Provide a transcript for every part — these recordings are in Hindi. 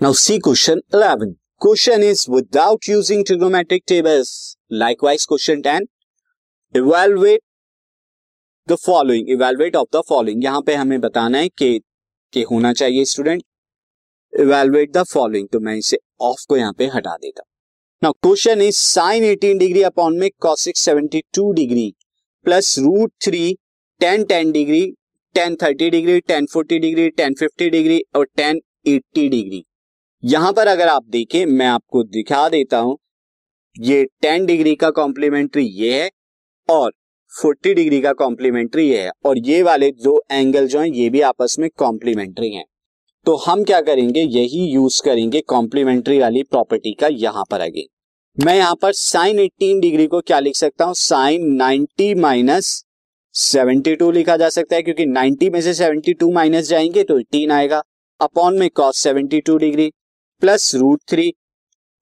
Now see question 11. Question is, without using trigonometric tables. Likewise question 10. Evaluate the following. Evaluate of the following. यहाँ पे हमें बताना है कि कि होना चाहिए स्टूडेंट इवेलुएट द फॉलोइंग तो मैं इसे ऑफ़ को यहाँ पे हटा देता now question is sine 18 degree upon में cosec 72 degree plus root three tan ten degree tan thirty degree tan forty degree tan fifty degree और टेन एट्टी डिग्री यहाँ पर अगर आप देखें, मैं आपको दिखा देता हूँ, ये टेन डिग्री का कॉम्प्लीमेंट्री ये है और 40 डिग्री का कॉम्प्लीमेंट्री ये है और ये वाले दो एंगल जो हैं, ये भी आपस में कॉम्प्लीमेंट्री हैं। तो हम क्या करेंगे, यही यूज़ करेंगे कॉम्प्लीमेंट्री वाली प्रॉपर्टी का यहाँ पर आगे। मैं यहाँ पर साइन 18 डिग्री को क्या लिख सकता हूँ? साइन 90 माइनस 72 लिखा जा सकता है, क्योंकि 90 में से 72 माइनस जाएँगे तो 18 आएगा। अपॉन में cos 72 degree plus root three.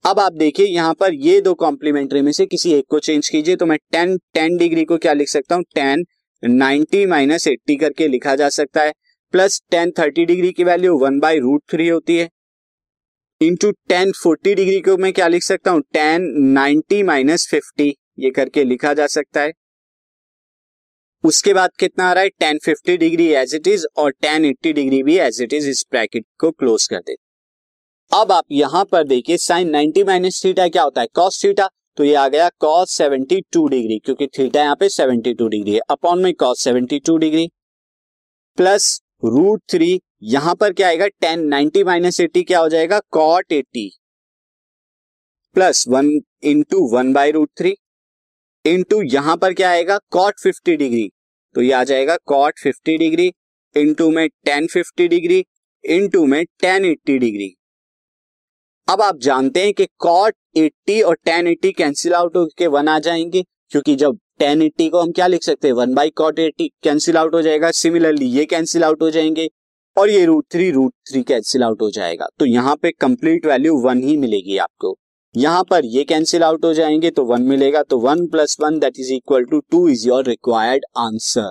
अब आप देखिए, यहाँ पर ये दो कॉम्प्लीमेंट्री में से किसी एक को चेंज कीजिए तो मैं टेन टेन डिग्री को क्या लिख सकता हूँ? टेन नाइनटी माइनस एट्टी करके लिखा जा सकता है। प्लस टेन थर्टी डिग्री की value one by root three होती है। इंटू टेन फोर्टी डिग्री को मैं क्या लिख सकता हूँ? टेन नाइनटी माइनस फिफ्टी ये करके लिखा जा सकता है। उसके बाद कितना आ रहा है? Tan fifty degree as it is और टेन एट्टी डिग्री भी एज इट इज़ इस ब्रैकेट को क्लोज कर देते अब आप यहाँ पर देखिए साइन 90 माइनस थीटा क्या होता है? कॉस थीटा तो ये आ गया कॉस 72 डिग्री क्योंकि थीटा यहाँ पे 72 डिग्री है। अपॉन में cos 72 degree plus root three यहाँ पर क्या आएगा? टेन नाइनटी माइनस एट्टी क्या हो जाएगा? Cot eighty plus one into one by root three into यहाँ पर क्या आएगा? कॉट फिफ्टी डिग्री तो ये आ जाएगा कॉट फिफ्टी डिग्री इंटू में टेन फिफ्टी डिग्री इंटू में टेन एट्टी डिग्री अब आप जानते हैं कि कॉट 80 और टेन एट्टी कैंसिल आउट होकर वन आ जाएँगे, क्योंकि जब टेन एट्टी को हम क्या लिख सकते हैं? One by cot eighty cancel out हो जाएगा। सिमिलरली ये कैंसिल आउट हो जाएँगे और ये root three root three cancel out हो जाएगा। तो यहाँ पे कंप्लीट वैल्यू वन ही मिलेगी आपको। यहाँ पर ये कैंसिल आउट हो जाएँगे तो वन मिलेगा। तो one plus one that is equal to two is your required answer